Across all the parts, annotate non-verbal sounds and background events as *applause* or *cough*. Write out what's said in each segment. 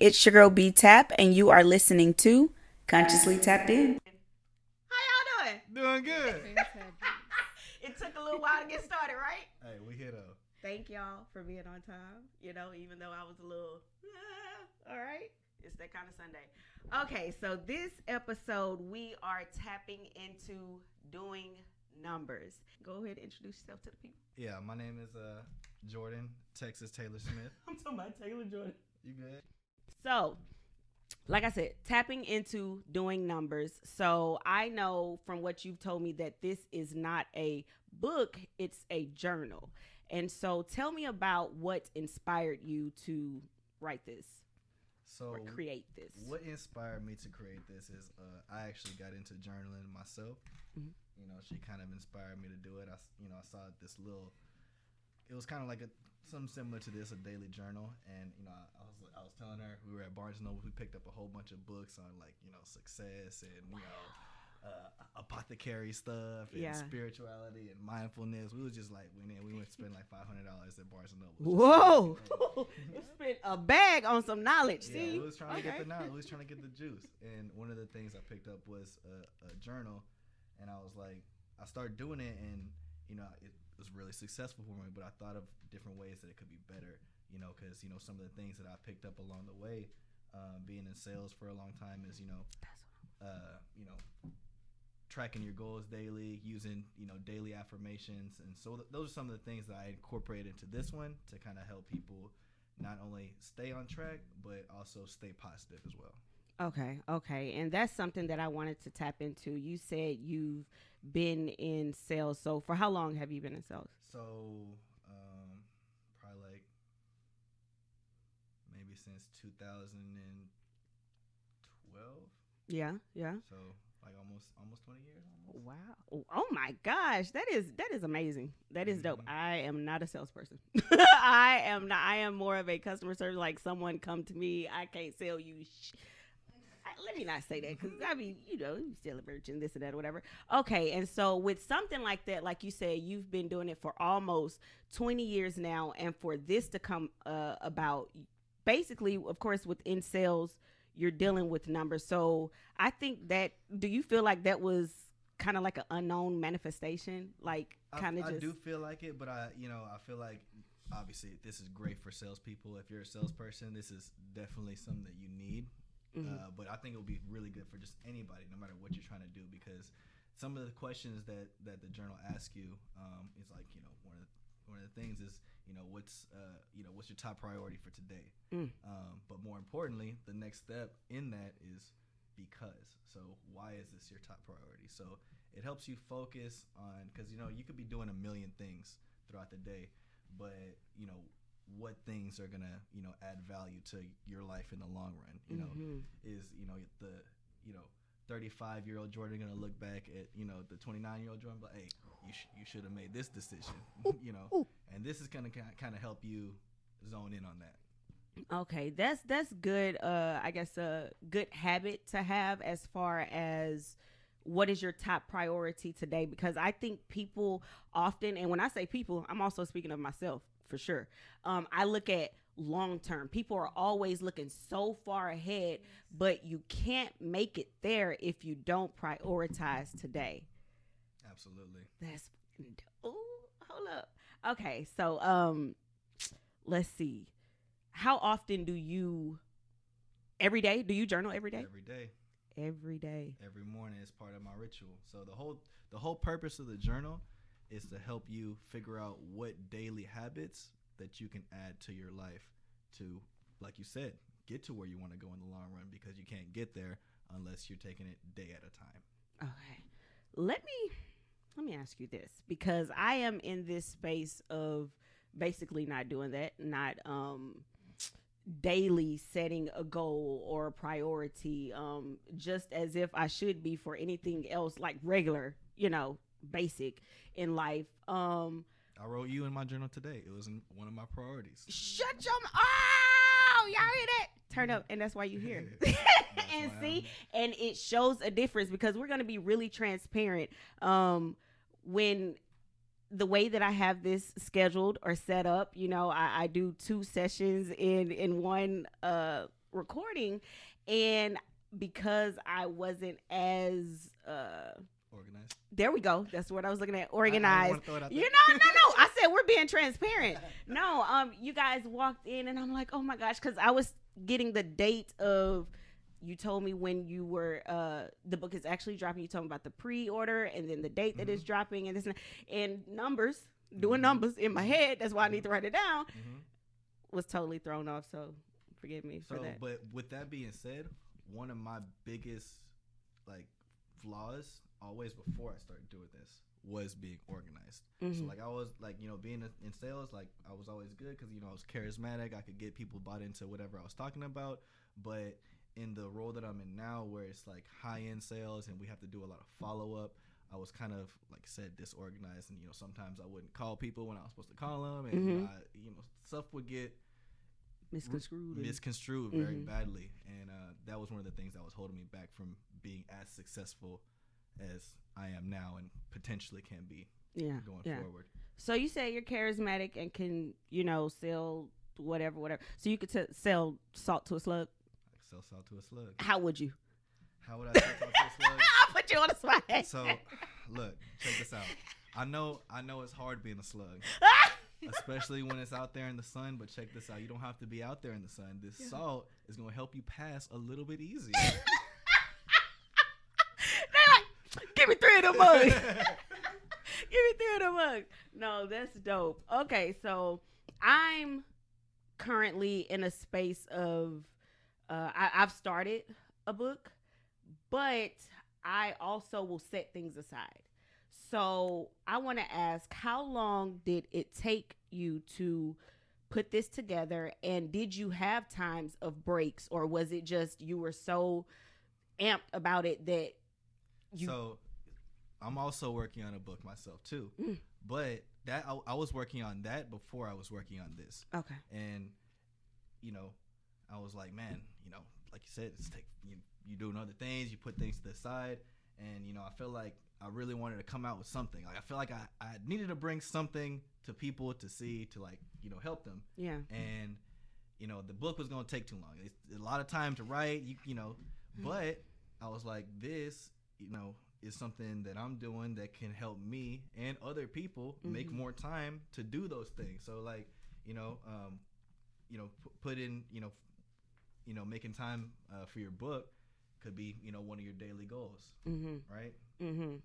it's your girl B Tap, and you are listening to Consciously Tapped In. How y'all doing? Doing good. *laughs* It took a little while to get started, right? hey, we here though. Thank y'all for being on time. You know, even though I was a little, "Ah," all right. It's that kind of Sunday. Okay, so this episode we are tapping into doing numbers. Go ahead and introduce yourself to the people. Yeah, my name is uh Jordan Texas Taylor Smith. *laughs* I'm talking about Taylor Jordan. You good? So, like I said, tapping into doing numbers. So, I know from what you've told me that this is not a book, it's a journal. And so, tell me about what inspired you to write this So or create this. What inspired me to create this is uh, I actually got into journaling myself. Mhm. You know, she kind of inspired me to do it. I, you know, I saw this little. It was kind of like a something similar to this, a daily journal, and you know, I, I was I was telling her we were at Barnes and Noble. We picked up a whole bunch of books on like you know success and you know. Uh, apothecary stuff and Yeah. spirituality and mindfulness. We was just like went in. We went spend like five hundred dollars at Barnes and Noble. Whoa! *laughs* you spent a bag on some knowledge. Yeah, See, we was trying to get the knowledge. We was trying to get the juice. And one of the things I picked up was a, a journal, and I was like, I started doing it, and you know, it was really successful for me. But I thought of different ways that it could be better. You know, because you know some of the things that I picked up along the way, um, being in sales for a long time, is you know, uh, you know, tracking your goals daily, using you know daily affirmations, and so th- those are some of the things that I incorporated into this one to kind of help people not only stay on track but also stay positive as well. Okay, okay. And that's something that I wanted to tap into. You said you've been in sales. So for how long have you been in sales? So um, probably like maybe since 2012. Yeah, yeah. So like almost almost 20 years. Almost. Wow. Oh, oh my gosh. That is that is amazing. That is dope. Mhm. I am not a salesperson. *laughs* I am not I am more of a customer service like someone come to me, I can't sell you sh- let me not say that because I mean, you know, you still a virgin, this and that, or whatever. Okay, and so with something like that, like you said, you've been doing it for almost 20 years now, and for this to come uh, about, basically, of course, within sales, you're dealing with numbers. So I think that, do you feel like that was kind of like an unknown manifestation? Like, kind of I, do feel like it, but I, you know, I feel like obviously this is great for salespeople. If you're a salesperson, this is definitely something that you need. Mhm. Uh, but I think it would be really good for just anybody, no matter what you're trying to do, because some of the questions that that the journal asks you um, is like, you know, one of the, one of the things is, you know, what's uh, you know, what's your top priority for today? Mm. Um, but more importantly, the next step in that is because. So why is this your top priority? So it helps you focus on because you know you could be doing a million things throughout the day, but you know what things are gonna you know add value to your life in the long run. You know Mhm. is you know the you know 35 year old Jordan gonna look back at you know the 29 year old Jordan, but hey, you sh- you should have made this decision. *laughs* you know, ooh. and this is gonna kind of help you zone in on that. Okay, that's that's good. Uh, I guess a good habit to have as far as what is your top priority today. Because I think people often, and when I say people, I'm also speaking of myself for sure. Um, I look at long term. People are always looking so far ahead, but you can't make it there if you don't prioritize today. Absolutely. That's oh, hold up. Okay, so um, let's see. How often do you? Every day? Do you journal every day? Every day, Every day. every morning is part of my ritual. So the whole the whole purpose of the journal is to help you figure out what daily habits that you can add to your life to, like you said, get to where you want to go in the long run because you can't get there unless you're taking it day at a time. Okay. Let me let me ask you this because I am in this space of basically not doing that, not um daily setting a goal or a priority um just as if I should be for anything else like regular, you know, basic in life. Um I wrote you in my journal today. It was one of my priorities. shut your oh y'all hear that turn up and that's why you here *laughs* and see and it shows a difference because we're going to be really transparent um when the way that I have this scheduled or set up, you know, I, I do two sessions in in one uh recording, and because I wasn't as uh, Organized. there we go. That's what I was looking at. Organized. wanna throw it out You know, no, no. I *laughs* said we're being transparent. No, um, you guys walked in and I'm like, oh my gosh, because I was getting the date of. You told me when you were uh the book is actually dropping. You told me about the pre-order and then the date that it's dropping and this and, and numbers doing Mhm. numbers in my head. That's why I need to write it down. Mhm. Was totally thrown off. So forgive me for So, that. but with that being said, one of my biggest like flaws always before I started doing this was being organized. So Mhm. like I was like you know being in sales like I was always good because you know I was charismatic. I could get people bought into whatever I was talking about. But in the role that I'm in now, where it's like high end sales and we have to do a lot of follow up, I was kind of like said disorganized, and you know sometimes I wouldn't call people when I was supposed to call them, and you, know, Mhm. I, you know stuff would get Misconstrued. misconstrued very Mhm. badly, and uh, that was one of the things that was holding me back from being as successful as I am now, and potentially can be yeah. going yeah. forward. So you say you're charismatic and can, you know, sell whatever, whatever. So you could t- sell salt to a slug. Like sell salt to a slug. How would you? How would I sell salt to a slug? *laughs* I'll put you on the spot. So, look, check this out. I know, I know it's hard being a slug, *laughs* especially when it's out there in the sun. But check this out: you don't have to be out there in the sun. This salt is going to help you pass a little bit easier. *laughs* They're like, give me three of them mugs. *laughs* give me three of them mugs. No, that's dope. Okay, so I'm currently in a space of uh, I, I've started a book, but I also will set things aside. So I want to ask, how long did it take you to put this together, and did you have times of breaks, or was it just you were so amped about it that you so, I'm also working on a book myself too. Mm. But that I, I was working on that before I was working on this. okay. And you know i was like man you know like you said it's take you, you doing other things you put things to the side. And you know i feel like i really wanted to come out with something. Like i feel like i, I needed to bring something to people to see to like you know help them. Yeah. And you know the book was going to take too long. It's a lot of time to write you, you know. But i was like this you know is something that i'm doing that can help me and other people make Mhm. more time to do those things. So like you know um you know p- put in you know you know making time uh, for your book could be you know one of your daily goals mm-hmm. right? Mm-hmm.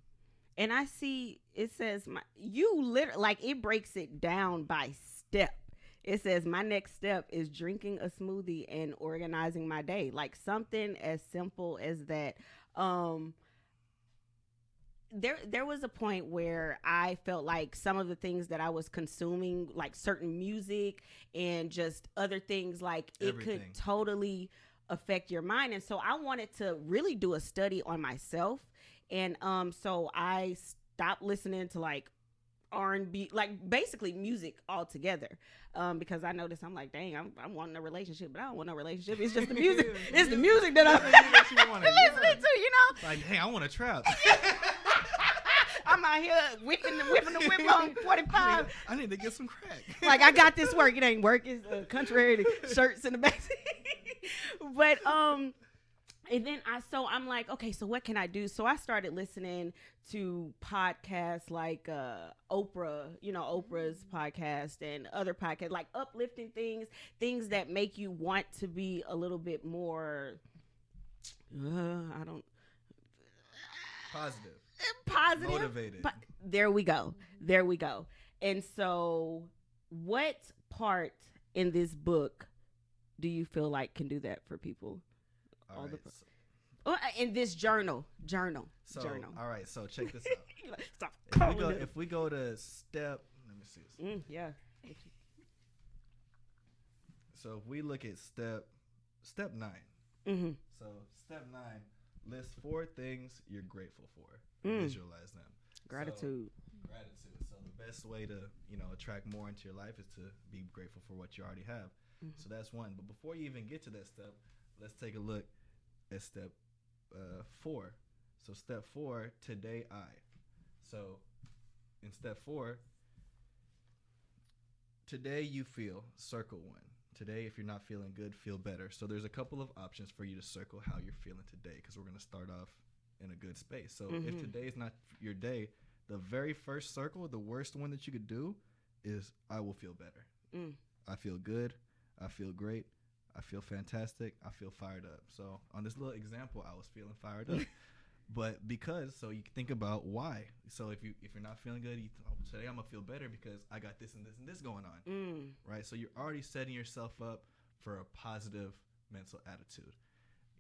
And i see it says my you literally like it breaks it down by step. It says my next step is drinking a smoothie and organizing my day. Like something as simple as that. Um there there was a point where I felt like some of the things that I was consuming, like certain music and just other things, like it could totally affect your mind. And so I wanted to really do a study on myself. And um, so I stopped listening to like R and B, like basically music altogether, um, because I noticed I'm like, dang, I'm I'm wanting a relationship, but I don't want no relationship. It's just the *laughs* music. it's the music that I'm That's what you wanna- *laughs* listening yeah. to. You know, like hey i want a trap *laughs* I'm out here whipping the whipping the whip *laughs* on I 45. need, I need to get some crack *laughs* Like I got this work. It ain't work. It's uh, contrary to *laughs* shirts in the back. but um, and then I so I'm like, okay, so what can I do? So I started listening to podcasts like uh Oprah, you know, Oprah's podcast and other podcasts, like uplifting things, things that make you want to be a little bit more. Uh, I don't positive positive motivated Po- there we go. There we go. And so, what part in this book do you feel like can do that for people? all all right the- so- Or uh, in this journal, journal, So, journal. all right. So check this *laughs* out. Stop if we go, if we go to step, let me see. This. Mm, yeah. So if we look at step, step nine. Mm-hmm. So step nine, list four things you're grateful for. Mm. Visualize them. Gratitude. Gratitude. So the best way to you know attract more into your life is to be grateful for what you already have. Mhm. So that's one. But before you even get to that step, let's take a look at step uh, four. So step four, today I. So in step four, today you feel circle one. today, if you're not feeling good, feel better. So there's a couple of options for you to circle how you're feeling today because we're going to start off in a good space. So if Mhm. today's not your day, the very first circle, the worst one that you could do is I will feel better. Mm. I feel good. I feel great. I feel fantastic. I feel fired up. So on this little example, I was feeling fired up. *laughs* but because so you think about why. So if you if you're not feeling good, you th- oh, today I'm gonna feel better because I got this and this and this going on Mm. right? So you're already setting yourself up for a positive mental attitude.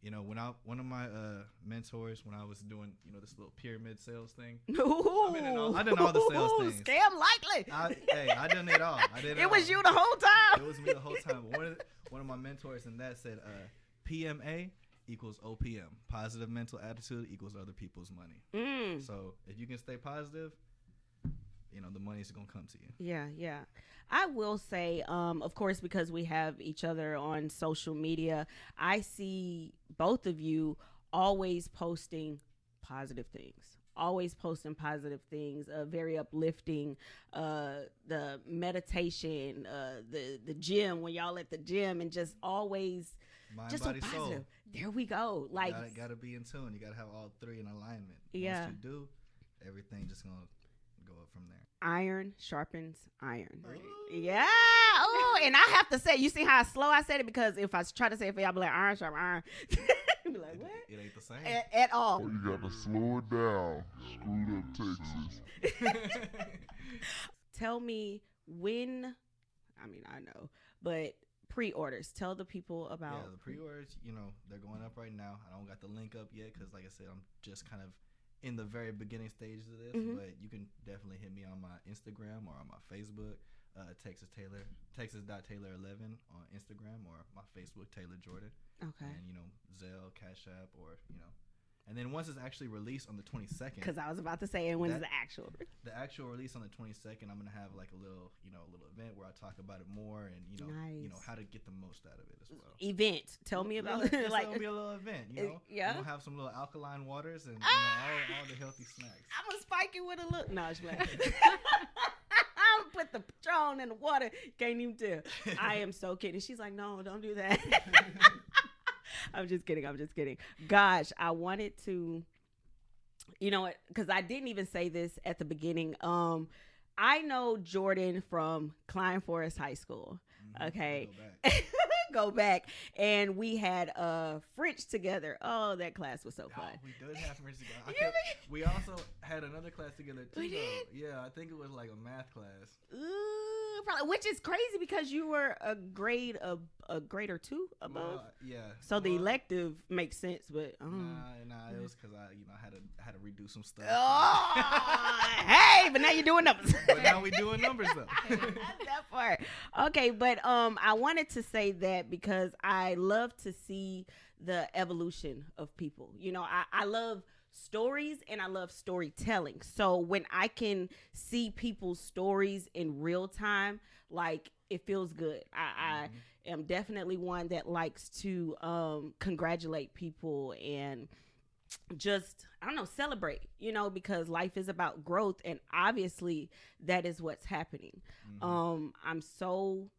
You know, when I one of my uh, mentors, when I was doing you know this little pyramid sales thing, *laughs* Ooh. in all- I done all the sales things. Scam likely. I, hey, I done it all. I did *laughs* it. it was all. you the whole time. It was me the whole time. One of the, one of my mentors and that said, uh, PMA equals OPM, positive mental attitude equals other people's money. Mm. So if you can stay positive, you know the money's gonna come to you. Yeah, yeah. I will say, um, of course, because we have each other on social media, I see both of you always posting positive things. Always posting positive things, uh, very uplifting. Uh, the meditation, uh, the the gym when y'all at the gym, and just always Mind, just so body, soul. positive. There we go. Like gotta, gotta be in tune. You gotta have all three in alignment. Yeah. Once you do, everything just gonna go up from there. iron sharpens iron. Ooh. Yeah. Oh, and I have to say, you see how slow I said it because if I try to say it for y'all, be like iron sharp iron. *laughs* be like what? it ain't the same. At, at all. You gotta slow it down. Screwed up Texas. *laughs* *laughs* Tell me when. I mean, I know, but pre-orders. Tell the people about. yeah, the pre-orders, you know, they're going up right now. I don't got the link up yet because, like I said, I'm just kind of in the very beginning stages of this. Mhm. But you can definitely hit me on my Instagram or on my Facebook, uh, Texas Taylor, Texas.Taylor11 on Instagram or my Facebook Taylor Jordan, okay. and you know Zelle, Cash App, or you know, and then once it's actually released on the 22nd, Because I was about to say, and when's the actual? the actual release on the 22nd i'm gonna have like a little you know a little event where i talk about it more and you know you know how to get the most out of it as well Event. Tell me about it. *laughs* it's like, gonna be a little event you know yeah. we'll have some little alkaline waters and you know, Ah! all, all the healthy snacks I'm gonna spike it with a look. No, I'm *laughs* *laughs* put the Patron in the water. Can't even tell. I am so kidding. She's like, no, don't do that. *laughs* I'm just kidding. I'm just kidding. Gosh, I wanted to, you know? Because I didn't even say this at the beginning. Um, I know Jordan from Klein Forest High School. Mhm, Okay. *laughs* go back. And we had uh French together. Oh, that class was so Oh, fun. we did have French together. I *laughs* kept- we also had another class together too. We did? Yeah, I think it was like a math class. Ooh, probably, which is crazy because you were a grade a, a grade or two above. Well, yeah. so the elective makes sense, but um, Nah, nah, it was because I, you know, I had to had to redo some stuff. oh, *laughs* hey, but now you're doing numbers. but now we doing numbers though. *laughs* that part. Okay, but um, I wanted to say that because I love to see the evolution of people. You know, I, I love stories and I love storytelling. So when I can see people's stories in real time, like it feels good. I, I am definitely one that likes to um, congratulate people and just I don't know celebrate, you know, because life is about growth and obviously that is what's happening. Mhm. Um I'm so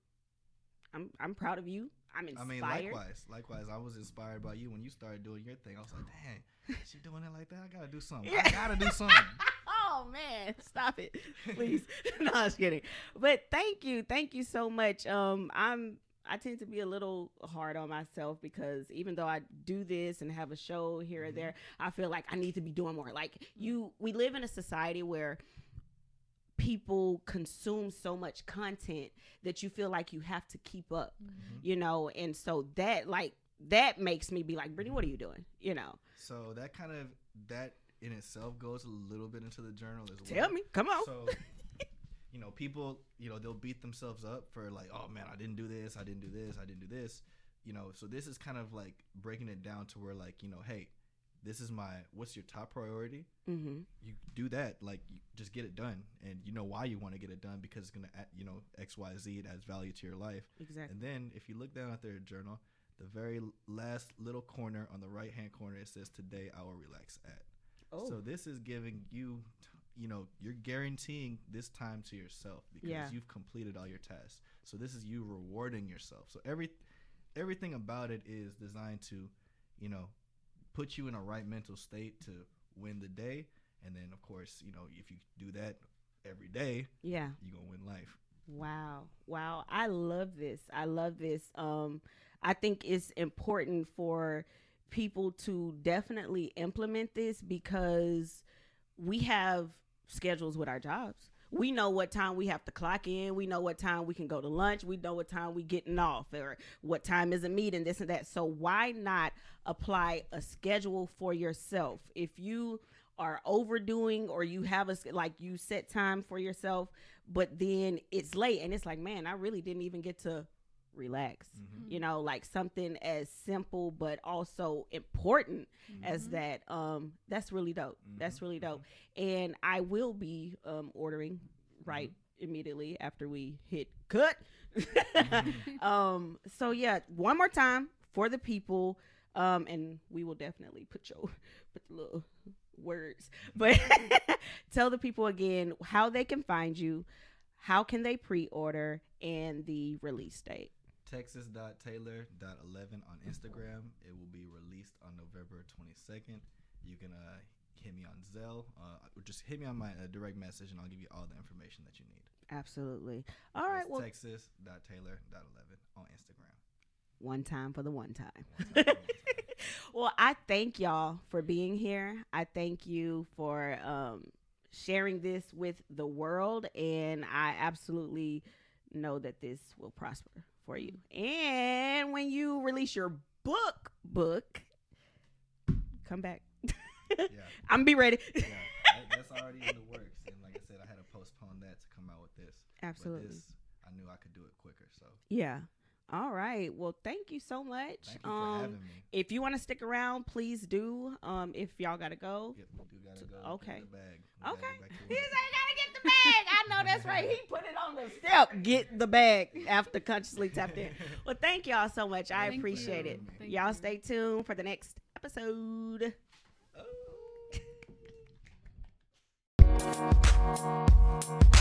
I'm I'm proud of you. I'm inspired. I mean, likewise, likewise. I was inspired by you when you started doing your thing. I was like, dang, she doing it like that. I gotta do something. I gotta do *laughs* something. oh man, stop it, please. *laughs* no, I was kidding. But thank you, thank you so much. Um, I'm I tend to be a little hard on myself because even though I do this and have a show here or Mhm. there, I feel like I need to be doing more. Like you, we live in a society where people consume so much content that you feel like you have to keep up, Mhm. you know, and so that like that makes me be like, Brittany, what are you doing? You know, So that kind of that in itself goes a little bit into the journal as well. tell me, come on. So, *laughs* you know, people, you know, they'll beat themselves up for like, oh man, I didn't do this, I didn't do this, I didn't do this. You know, so this is kind of like breaking it down to where like, you know, hey, this is my what's your top priority? mm-hmm. You do that, like, you just get it done, and you know why you want to get it done because it's gonna, add, you know, X, Y, Z. It adds value to your life. Exactly. And then if you look down at their journal, the very last little corner on the right hand corner, it says, "Today I will relax at." Oh, So this is giving you, you know you're guaranteeing this time to yourself because Yeah. you've completed all your tasks. So this is you rewarding yourself. So every everything about it is designed to, you know, put you in a right mental state to win the day. And then of course, you know, if you do that every day, Yeah. you're gonna win life. Wow. Wow. I love this. I love this. Um I think it's important for people to definitely implement this because we have schedules with our jobs. We know what time we have to clock in. We know what time we can go to lunch. We know what time we getting off or what time is a meeting, this and that. So why not apply a schedule for yourself? If you are overdoing or you have a like you set time for yourself, but then it's late and it's like, man, I really didn't even get to relax. Mhm. You know, like something as simple but also important as Mhm. that. Um, that's really dope. That's Mhm. really dope. And I will be um ordering right immediately after we hit cut. *laughs* um, so yeah, one more time for the people. Um, and we will definitely put your put the little words, but *laughs* tell the people again how they can find you, how can they pre-order, and the release date. Texas.taylor.11 on Instagram. It will be released on November 22nd. You can uh, hit me on Zelle uh, just hit me on my uh, direct message and I'll give you all the information that you need. Absolutely. All right. It's Well, Texas.taylor.11 on Instagram. one time for the one time. One time, one time. *laughs* well, I thank y'all for being here. I thank you for um, sharing this with the world, and I absolutely know that this will prosper for you. And when you release your book, book, come back. Yeah. *laughs* I'm be ready. yeah, that's already in the works. And like I said, I had to postpone that to come out with this. Absolutely. This, I knew I could do it quicker. So Yeah. All right. Well, thank you so much. thank you for um, having me. if you want to stick around, please do. Um, if y'all gotta go, Yep, we do gotta go. okay. Get the bag. We Okay. go back to He said, "Gotta get the bag." I know that's right. He put it on the step. Get the bag after consciously tapped in. *laughs* Well, thank y'all so much. I Thank you. appreciate it. Thank y'all you. stay tuned for the next episode. Oh. *laughs*